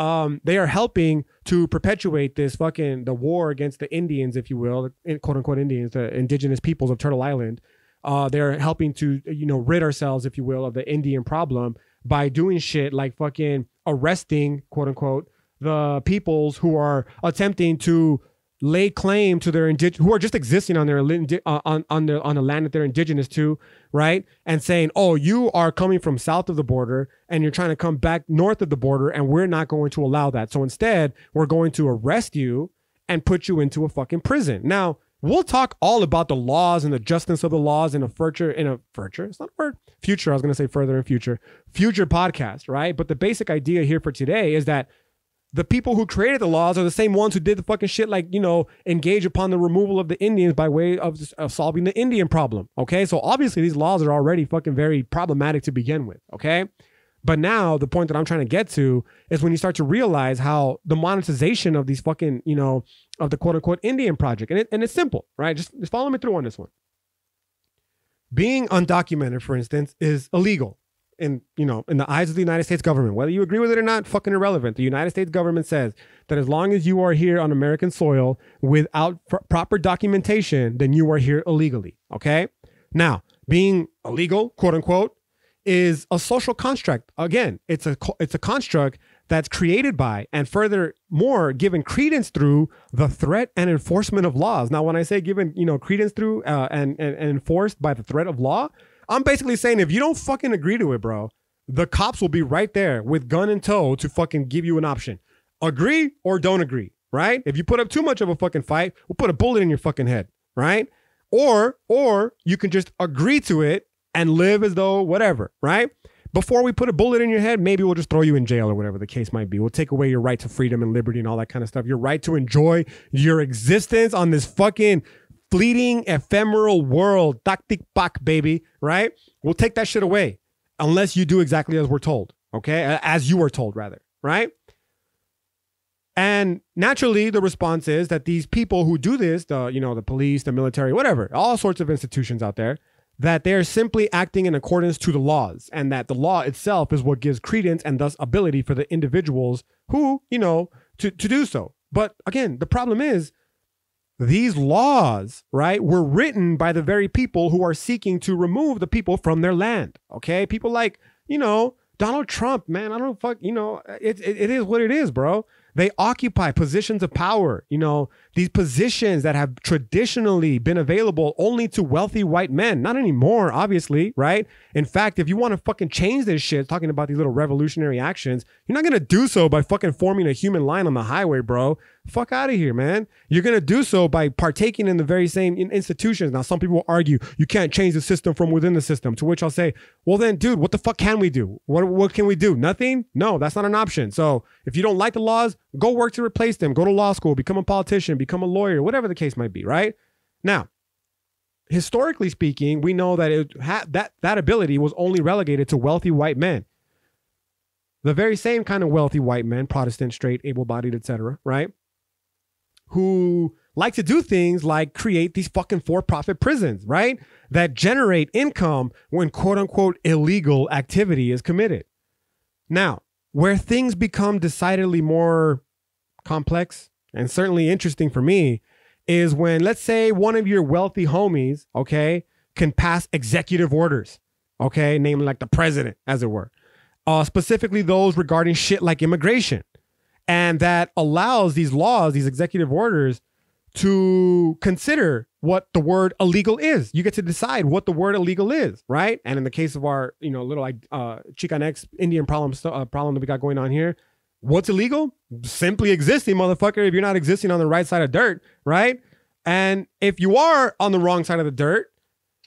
Um, they are helping to perpetuate this fucking the war against the Indians, if you will, quote unquote Indians, the indigenous peoples of Turtle Island. Uh, they're helping to you know rid ourselves, if you will, of the Indian problem by doing shit like fucking arresting, quote unquote, the peoples who are attempting to lay claim to their indig- who are just existing on their uh, on on the on the land that they're indigenous to, right? And saying, "Oh, you are coming from south of the border and you're trying to come back north of the border and we're not going to allow that. So instead, we're going to arrest you and put you into a fucking prison." Now, we'll talk all about the laws and the justness of the laws in a future in a future. It's not for future. I was going to say further in future. Future podcast, right? But the basic idea here for today is that the people who created the laws are the same ones who did the fucking shit like you know engage upon the removal of the indians by way of, of, solving the indian problem okay? So obviously these laws are already fucking very problematic to begin with okay? But now the point that i'm trying to get to is when you start to realize how the monetization of these fucking you know of the quote unquote indian project and, it, and it's simple right? Just, just follow me through on this one. Being undocumented for instance is illegal in you know in the eyes of the United States government, whether you agree with it or not, fucking irrelevant. The United States government says that as long as you are here on American soil without proper documentation, then you are here illegally. Okay. Now, being illegal, quote unquote, is a social construct. Again, it's a it's a construct that's created by and furthermore given credence through the threat and enforcement of laws. Now, when I say given you know credence through uh, and, and and enforced by the threat of law, I'm basically saying if you don't fucking agree to it, bro, the cops will be right there with gun in tow to fucking give you an option. agree or don't agree, right? If you put up too much of a fucking fight, we'll put a bullet in your fucking head, right? Or or you can just agree to it and live as though whatever, right? Before we put a bullet in your head, maybe we'll just throw you in jail or whatever the case might be. We'll take away your right to freedom and liberty and all that kind of stuff. Your right to enjoy your existence on this fucking fleeting, ephemeral world. Tak tik pak, baby, right? We'll take that shit away unless you do exactly as we're told, okay? As you were told, rather, right? And naturally, the response is that these people who do this, the you know, the police, the military, whatever, all sorts of institutions out there, that they're simply acting in accordance to the laws, and that the law itself is what gives credence and thus ability for the individuals who, you know, to, to do so. But again, the problem is these laws, right, were written by the very people who are seeking to remove the people from their land. Okay. People like, you know, Donald Trump, man, I don't fuck, you know, it, it, it is what it is, bro. They occupy positions of power, you know, these positions that have traditionally been available only to wealthy white men. Not anymore, obviously, right? In fact, if you want to fucking change this shit, talking about these little revolutionary actions, you're not going to do so by fucking forming a human line on the highway, bro. Fuck out of here, man. You're going to do so by partaking in the very same institutions. Now, some people argue you can't change the system from within the system, to which I'll say, well, then, dude, what the fuck can we do? What, what can we do? Nothing? No, that's not an option. So if you don't like the laws, go work to replace them. Go to law school, become a politician, become a lawyer, whatever the case might be, right? Now, historically speaking, we know that it ha- that that ability was only relegated to wealthy white men. The very same kind of wealthy white men, Protestant, straight, able-bodied, etc., right? Who like to do things like create these fucking for-profit prisons, right? That generate income when quote unquote illegal activity is committed. Now, where things become decidedly more complex and certainly interesting for me is when, let's say, one of your wealthy homies, okay, can pass executive orders, okay, namely like the president, as it were, uh, specifically those regarding shit like immigration. And that allows these laws, these executive orders, to consider what the word illegal is. You get to decide what the word illegal is, right? And in the case of our, you know, little like uh, Chicanx Indian problem uh, problem that we got going on here, what's illegal? Simply existing, motherfucker. If you're not existing on the right side of dirt, right? And if you are on the wrong side of the dirt,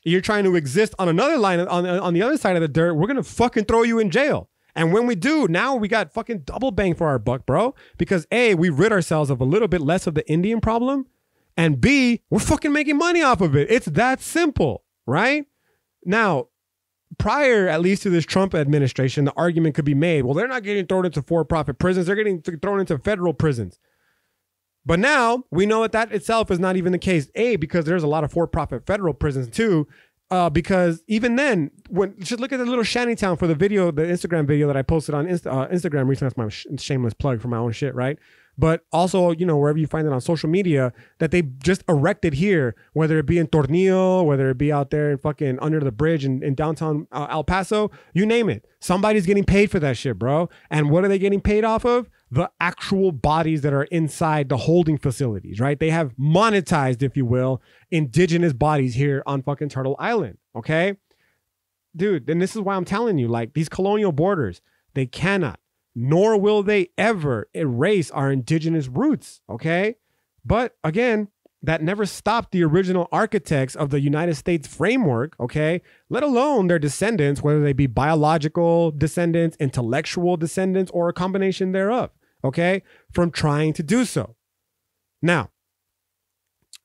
you're trying to exist on another line on on the other side of the dirt. We're gonna fucking throw you in jail. And when we do, now we got fucking double bang for our buck, bro. Because A, we rid ourselves of a little bit less of the Indian problem. And B, we're fucking making money off of it. It's that simple, right? Now, prior, at least to this Trump administration, the argument could be made well, they're not getting thrown into for profit prisons, they're getting thrown into federal prisons. But now we know that that itself is not even the case. A, because there's a lot of for profit federal prisons too. Uh, because even then, when just look at the little shanty town for the video, the Instagram video that I posted on Insta, uh, Instagram recently. That's my sh- shameless plug for my own shit, right? but also you know wherever you find it on social media that they just erected here, whether it be in Tornillo, whether it be out there in fucking under the bridge in, in downtown uh, El Paso, you name it. Somebody's getting paid for that shit, bro. And what are they getting paid off of? The actual bodies that are inside the holding facilities, right? They have monetized, if you will, indigenous bodies here on fucking Turtle Island, okay? Dude, and this is why I'm telling you, like these colonial borders, they cannot nor will they ever erase our indigenous roots, okay? But again, that never stopped the original architects of the United States framework, okay? Let alone their descendants, whether they be biological descendants, intellectual descendants, or a combination thereof, okay? From trying to do so. Now,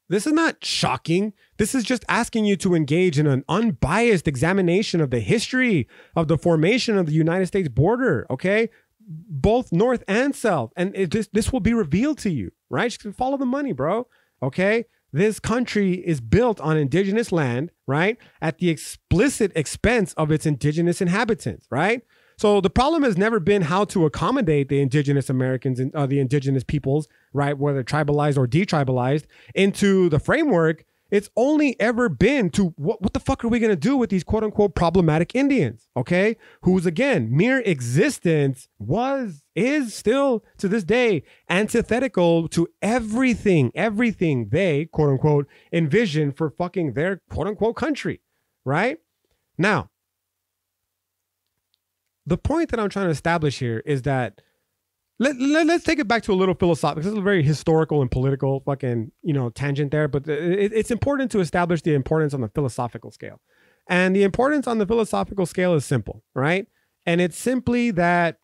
this is not shocking. This is just asking you to engage in an unbiased examination of the history of the formation of the United States border, okay? both north and south, and it just this will be revealed to you, right? Just follow the money, bro. Okay, this country is built on indigenous land, right? At the explicit expense of its indigenous inhabitants, right? So the problem has never been how to accommodate the indigenous Americans and uh, the indigenous peoples, right, whether tribalized or detribalized, into the framework it's only ever been to what, what the fuck are we going to do with these quote unquote problematic Indians? Okay. Whose again, mere existence was, is still to this day antithetical to everything, everything they quote unquote envision for fucking their quote unquote country. Right. Now, the point that I'm trying to establish here is that let, let, us take it back to a little philosophical. This is a very historical and political fucking, you know, tangent there, but it, it's important to establish the importance on the philosophical scale. And the importance on the philosophical scale is simple, right? And it's simply that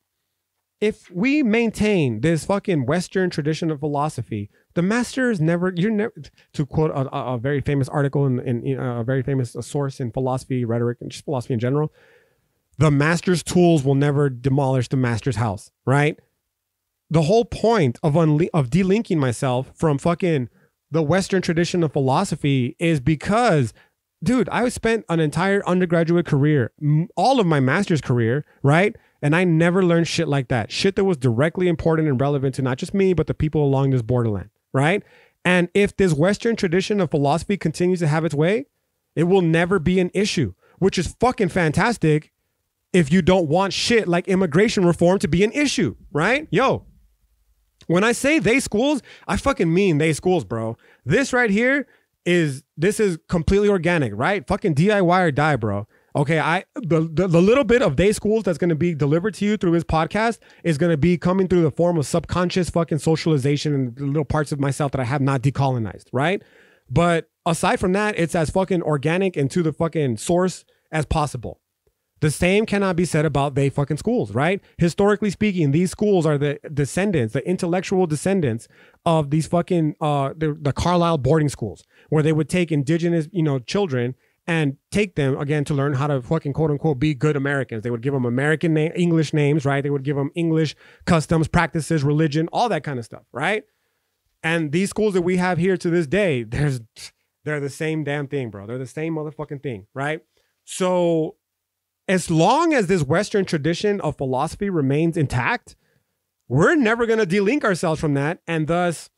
if we maintain this fucking Western tradition of philosophy, the master is never, you're never, to quote a, a very famous article in, in, in uh, a very famous source in philosophy, rhetoric, and just philosophy in general, the master's tools will never demolish the master's house, right? The whole point of unle- of delinking myself from fucking the Western tradition of philosophy is because, dude, I spent an entire undergraduate career, all of my master's career, right? And I never learned shit like that. Shit that was directly important and relevant to not just me, but the people along this borderland, right? And if this Western tradition of philosophy continues to have its way, it will never be an issue, which is fucking fantastic if you don't want shit like immigration reform to be an issue, right? Yo, when I say they schools, I fucking mean they schools, bro. This right here is this is completely organic, right? Fucking DIY or die, bro. Okay, I the, the, the little bit of day schools that's gonna be delivered to you through his podcast is gonna be coming through the form of subconscious fucking socialization and little parts of myself that I have not decolonized, right? But aside from that, it's as fucking organic and to the fucking source as possible. The same cannot be said about they fucking schools, right? Historically speaking, these schools are the descendants, the intellectual descendants of these fucking uh the, the Carlisle boarding schools, where they would take indigenous, you know, children and take them again to learn how to fucking quote unquote be good Americans. They would give them American name, English names, right? They would give them English customs, practices, religion, all that kind of stuff, right? And these schools that we have here to this day, there's they're the same damn thing, bro. They're the same motherfucking thing, right? So as long as this Western tradition of philosophy remains intact, we're never going to delink ourselves from that. And thus,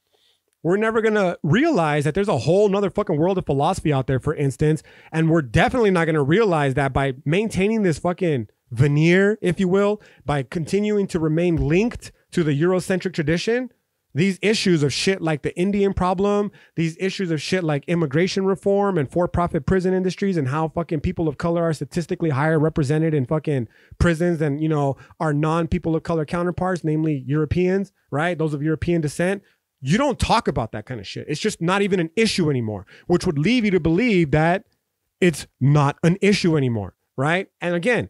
we're never going to realize that there's a whole nother fucking world of philosophy out there, for instance. And we're definitely not going to realize that by maintaining this fucking veneer, if you will, by continuing to remain linked to the Eurocentric tradition, these issues of shit like the Indian problem, these issues of shit like immigration reform and for-profit prison industries and how fucking people of color are statistically higher represented in fucking prisons than, you know, our non-people of color counterparts, namely Europeans, right? Those of European descent. You don't talk about that kind of shit. It's just not even an issue anymore, which would leave you to believe that it's not an issue anymore, right? And again,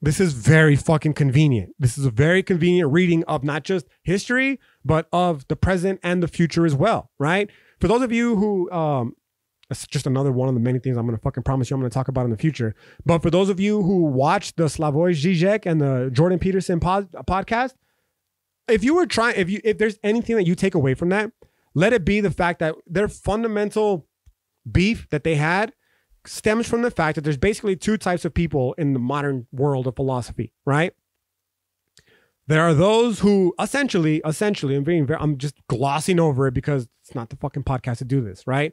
this is very fucking convenient. This is a very convenient reading of not just history, but of the present and the future as well, right? For those of you who, um, it's just another one of the many things I'm going to fucking promise you I'm going to talk about in the future. But for those of you who watch the Slavoj Žižek and the Jordan Peterson pod, podcast, if you were trying, if you, if there's anything that you take away from that, let it be the fact that their fundamental beef that they had stems from the fact that there's basically two types of people in the modern world of philosophy, right? There are those who essentially, essentially, I'm being very, I'm just glossing over it because it's not the fucking podcast to do this, right?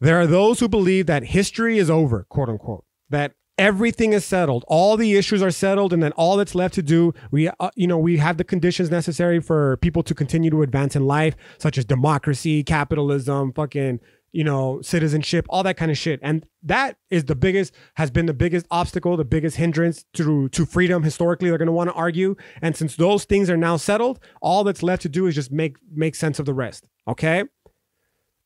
There are those who believe that history is over, quote unquote, that everything is settled, all the issues are settled, and then all that's left to do, we, uh, you know, we have the conditions necessary for people to continue to advance in life, such as democracy, capitalism, fucking you know, citizenship, all that kind of shit. And that is the biggest, has been the biggest obstacle, the biggest hindrance to, to freedom. Historically, they're going to want to argue. And since those things are now settled, all that's left to do is just make, make sense of the rest. Okay.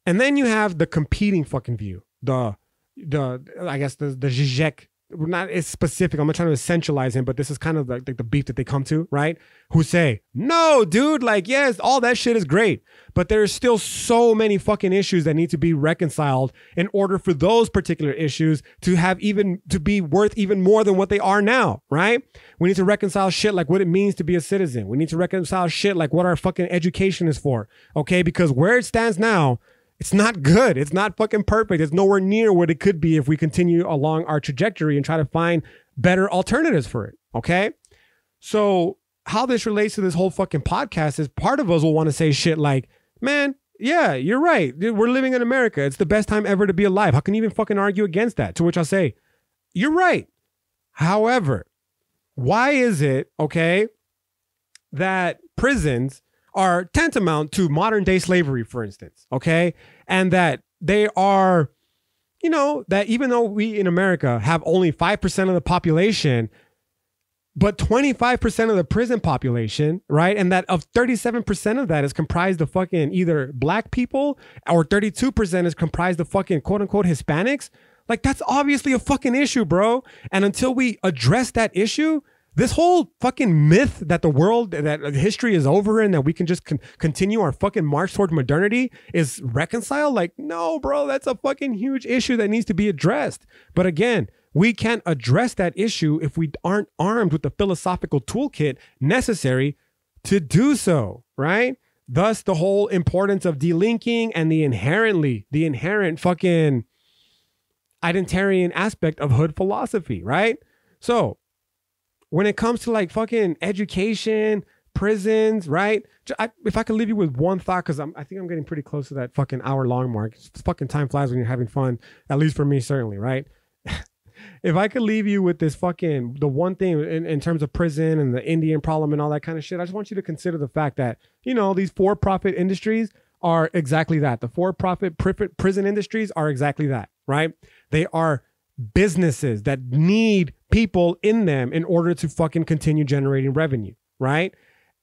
And then you have the competing fucking view, the, the, I guess the, the Zizek not as specific. I'm not trying to essentialize him, but this is kind of like, like the beef that they come to, right? Who say, no, dude, like, yes, all that shit is great, but there's still so many fucking issues that need to be reconciled in order for those particular issues to have even, to be worth even more than what they are now, right? We need to reconcile shit like what it means to be a citizen. We need to reconcile shit like what our fucking education is for, okay? Because where it stands now, it's not good. It's not fucking perfect. It's nowhere near what it could be if we continue along our trajectory and try to find better alternatives for it. Okay. So, how this relates to this whole fucking podcast is part of us will want to say shit like, man, yeah, you're right. We're living in America. It's the best time ever to be alive. How can you even fucking argue against that? To which I'll say, you're right. However, why is it, okay, that prisons are tantamount to modern day slavery, for instance, okay? And that they are, you know, that even though we in America have only 5% of the population, but 25% of the prison population, right? And that of 37% of that is comprised of fucking either black people or 32% is comprised of fucking quote unquote Hispanics. Like that's obviously a fucking issue, bro. And until we address that issue, this whole fucking myth that the world, that history is over and that we can just con- continue our fucking march towards modernity is reconciled. Like, no, bro, that's a fucking huge issue that needs to be addressed. But again, we can't address that issue if we aren't armed with the philosophical toolkit necessary to do so, right? Thus, the whole importance of delinking and the inherently, the inherent fucking identitarian aspect of hood philosophy, right? So, when it comes to like fucking education, prisons, right? I, if I could leave you with one thought, because I think I'm getting pretty close to that fucking hour long mark. fucking time flies when you're having fun, at least for me, certainly, right? (laughs) if I could leave you with this fucking the one thing in, in terms of prison and the Indian problem and all that kind of shit, I just want you to consider the fact that you know these for-profit industries are exactly that. The for-profit prison industries are exactly that, right? They are businesses that need people in them in order to fucking continue generating revenue, right?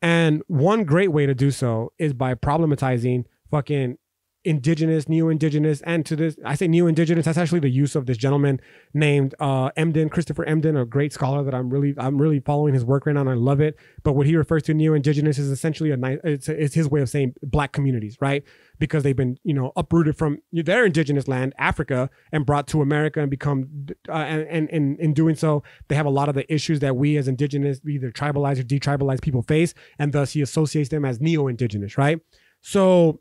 And one great way to do so is by problematizing fucking indigenous, neo-indigenous, and to this, I say neo-indigenous. That's actually the use of this gentleman named uh, Emdin, Christopher Emdin, a great scholar that I'm really, I'm really following his work right now, and I love it. But what he refers to neo-indigenous is essentially a nice, it's, it's his way of saying black communities, right? Because they've been, you know, uprooted from their indigenous land, Africa, and brought to America and become, uh, and, and in doing so, they have a lot of the issues that we as indigenous, either tribalized or detribalized people face, and thus he associates them as neo-indigenous, right? So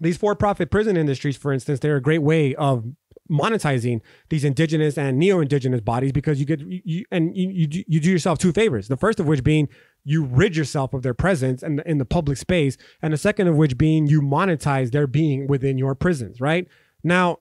these for-profit prison industries, for instance, they're a great way of monetizing these indigenous and neo-indigenous bodies because you get you and you, you you do yourself two favors. The first of which being you rid yourself of their presence in the, in the public space, and the second of which being you monetize their being within your prisons. Right now,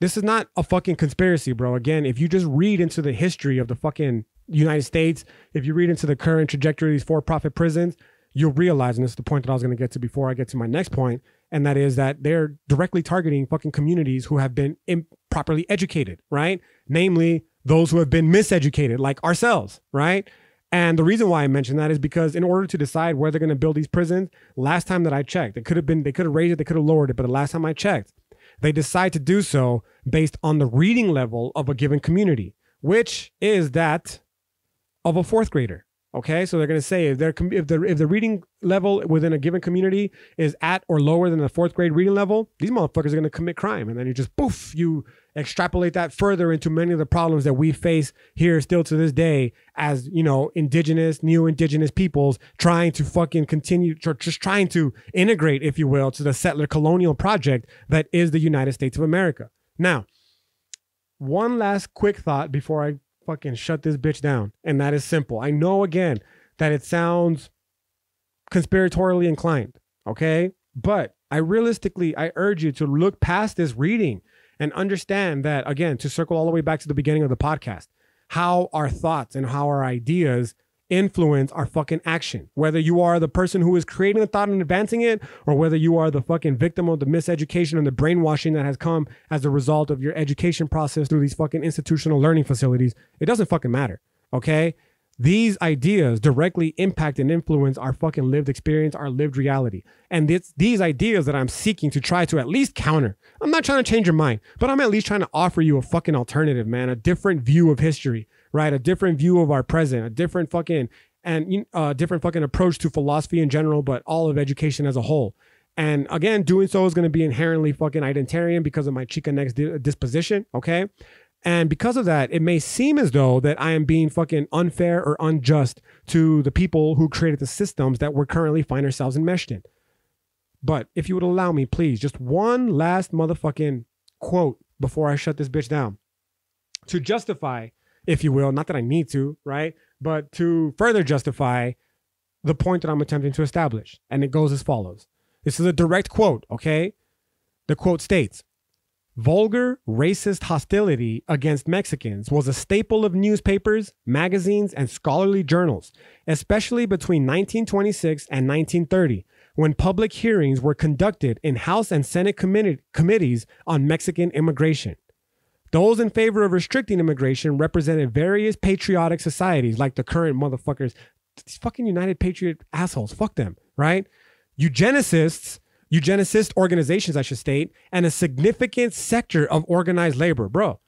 this is not a fucking conspiracy, bro. Again, if you just read into the history of the fucking United States, if you read into the current trajectory of these for-profit prisons, you'll realize, and this is the point that I was going to get to before I get to my next point, and that is that they're directly targeting fucking communities who have been improperly educated, right? Namely, those who have been miseducated, like ourselves, right? And the reason why I mention that is because in order to decide where they're going to build these prisons, last time that I checked, it could have been they could have raised it, they could have lowered it, but the last time I checked, they decide to do so based on the reading level of a given community, which is that of a fourth grader. Okay, so they're going to say if they're if the if the reading level within a given community is at or lower than the fourth grade reading level, these motherfuckers are going to commit crime, and then you just poof, you extrapolate that further into many of the problems that we face here still to this day as you know indigenous, neo-indigenous peoples trying to fucking continue, just trying to integrate, if you will, to the settler colonial project that is the United States of America. Now, one last quick thought before I fucking shut this bitch down. And that is simple. I know again that it sounds conspiratorially inclined, okay? But I realistically, I urge you to look past this reading and understand that, again, to circle all the way back to the beginning of the podcast, how our thoughts and how our ideas influence our fucking action. Whether you are the person who is creating the thought and advancing it, or whether you are the fucking victim of the miseducation and the brainwashing that has come as a result of your education process through these fucking institutional learning facilities, it doesn't fucking matter. Okay? These ideas directly impact and influence our fucking lived experience, our lived reality. And it's these ideas that I'm seeking to try to at least counter. I'm not trying to change your mind, but I'm at least trying to offer you a fucking alternative, man, a different view of history, right? A different view of our present, a different fucking and a uh, different fucking approach to philosophy in general, but all of education as a whole. And again, doing so is going to be inherently fucking identitarian because of my Chicanx disposition. Okay. And because of that, it may seem as though that I am being fucking unfair or unjust to the people who created the systems that we're currently find ourselves enmeshed in. But if you would allow me, please, just one last motherfucking quote before I shut this bitch down to justify if you will. Not that I need to, right? But to further justify the point that I'm attempting to establish. And it goes as follows this is a direct quote, okay? The quote states Vulgar, racist hostility against Mexicans was a staple of newspapers, magazines, and scholarly journals, especially between 1926 and 1930, when public hearings were conducted in House and Senate committees on Mexican immigration. Those in favor of restricting immigration represented various patriotic societies, like the current motherfuckers, these fucking United Patriot assholes. Fuck them, right? Eugenicists, eugenicist organizations, I should state, and a significant sector of organized labor, bro.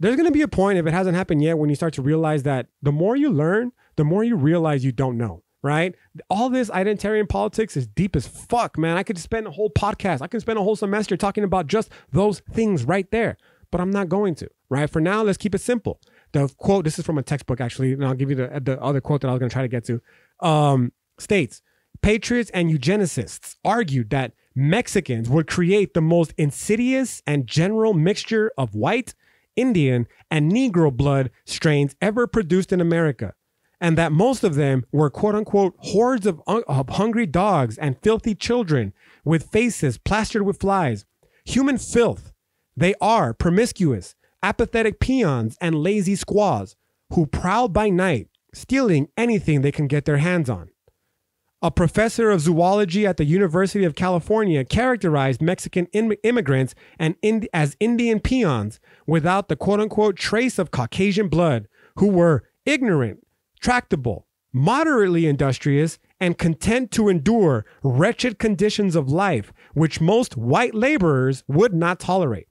There's gonna be a point if it hasn't happened yet when you start to realize that the more you learn, the more you realize you don't know right? All this identitarian politics is deep as fuck, man. I could spend a whole podcast, I could spend a whole semester talking about just those things right there, but I'm not going to, right? For now, let's keep it simple. The quote, this is from a textbook actually, and I'll give you the, the other quote that I was going to try to get to, um, states Patriots and eugenicists argued that Mexicans would create the most insidious and general mixture of white, Indian, and Negro blood strains ever produced in America and that most of them were quote unquote hordes of, of hungry dogs and filthy children with faces plastered with flies. Human filth. They are promiscuous, apathetic peons and lazy squaws who prowl by night, stealing anything they can get their hands on. A professor of zoology at the University of California characterized Mexican Im- immigrants and as Indian peons without the quote unquote trace of Caucasian blood, who were ignorant, tractable, moderately industrious, and content to endure wretched conditions of life which most white laborers would not tolerate.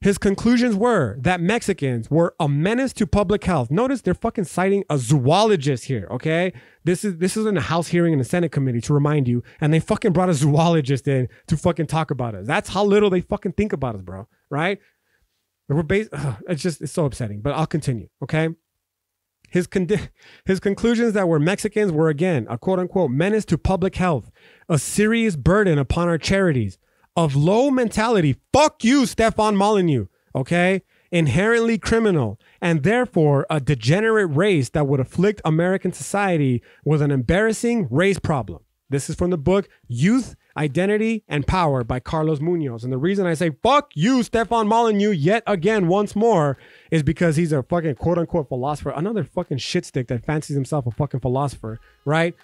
His conclusions were that Mexicans were a menace to public health. Notice they're fucking citing a zoologist here, okay? This is this is in a House hearing in the Senate committee to remind you, and they fucking brought a zoologist in to fucking talk about us. That's how little they fucking think about us, bro. Right? We're based. It's just it's so upsetting. But I'll continue, okay? His, con- his conclusions that we're Mexicans were again a quote unquote menace to public health, a serious burden upon our charities, of low mentality. Fuck you, Stefan Molyneux. Okay? Inherently criminal, and therefore a degenerate race that would afflict American society with an embarrassing race problem. This is from the book Youth Identity and Power by Carlos Munoz. And the reason I say fuck you, Stefan Molyneux, yet again, once more, is because he's a fucking quote unquote philosopher, another fucking shitstick that fancies himself a fucking philosopher, right?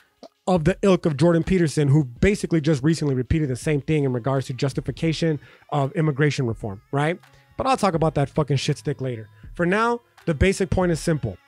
Of the ilk of Jordan Peterson, who basically just recently repeated the same thing in regards to justification of immigration reform, right? But I'll talk about that fucking shitstick later. For now, the basic point is simple.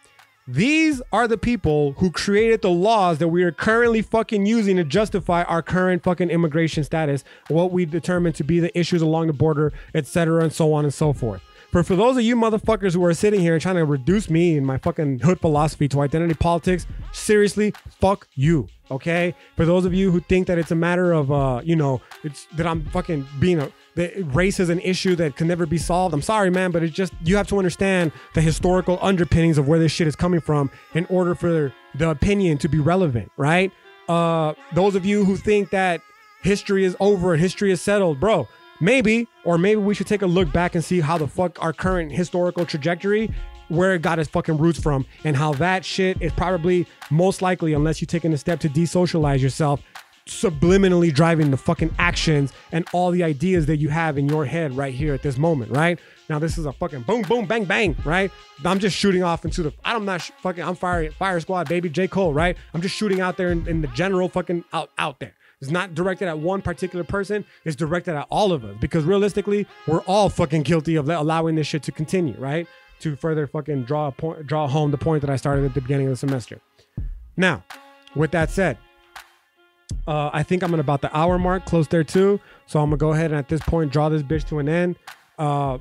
These are the people who created the laws that we are currently fucking using to justify our current fucking immigration status, what we determine to be the issues along the border, etc., and so on and so forth. For for those of you motherfuckers who are sitting here trying to reduce me and my fucking hood philosophy to identity politics, seriously, fuck you. Okay? For those of you who think that it's a matter of uh, you know, it's that I'm fucking being a that race is an issue that can never be solved. I'm sorry, man, but it's just you have to understand the historical underpinnings of where this shit is coming from in order for the opinion to be relevant, right? Uh, those of you who think that history is over and history is settled, bro, maybe, or maybe we should take a look back and see how the fuck our current historical trajectory where it got its fucking roots from and how that shit is probably most likely unless you're taking a step to desocialize yourself subliminally driving the fucking actions and all the ideas that you have in your head right here at this moment, right? Now this is a fucking boom, boom, bang, bang, right? I'm just shooting off into the. I'm not sh- fucking. I'm fire, fire squad, baby, J Cole, right? I'm just shooting out there in, in the general fucking out, out there. It's not directed at one particular person. It's directed at all of us because realistically, we're all fucking guilty of allowing this shit to continue, right? To further fucking draw a point, draw home the point that I started at the beginning of the semester. Now, with that said, uh, I think I'm at about the hour mark, close there too. So I'm gonna go ahead and at this point draw this bitch to an end. Uh,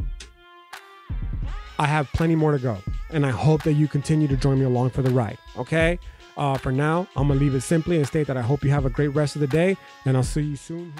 I have plenty more to go, and I hope that you continue to join me along for the ride. Okay. Uh, for now, I'm going to leave it simply and state that I hope you have a great rest of the day, and I'll see you soon.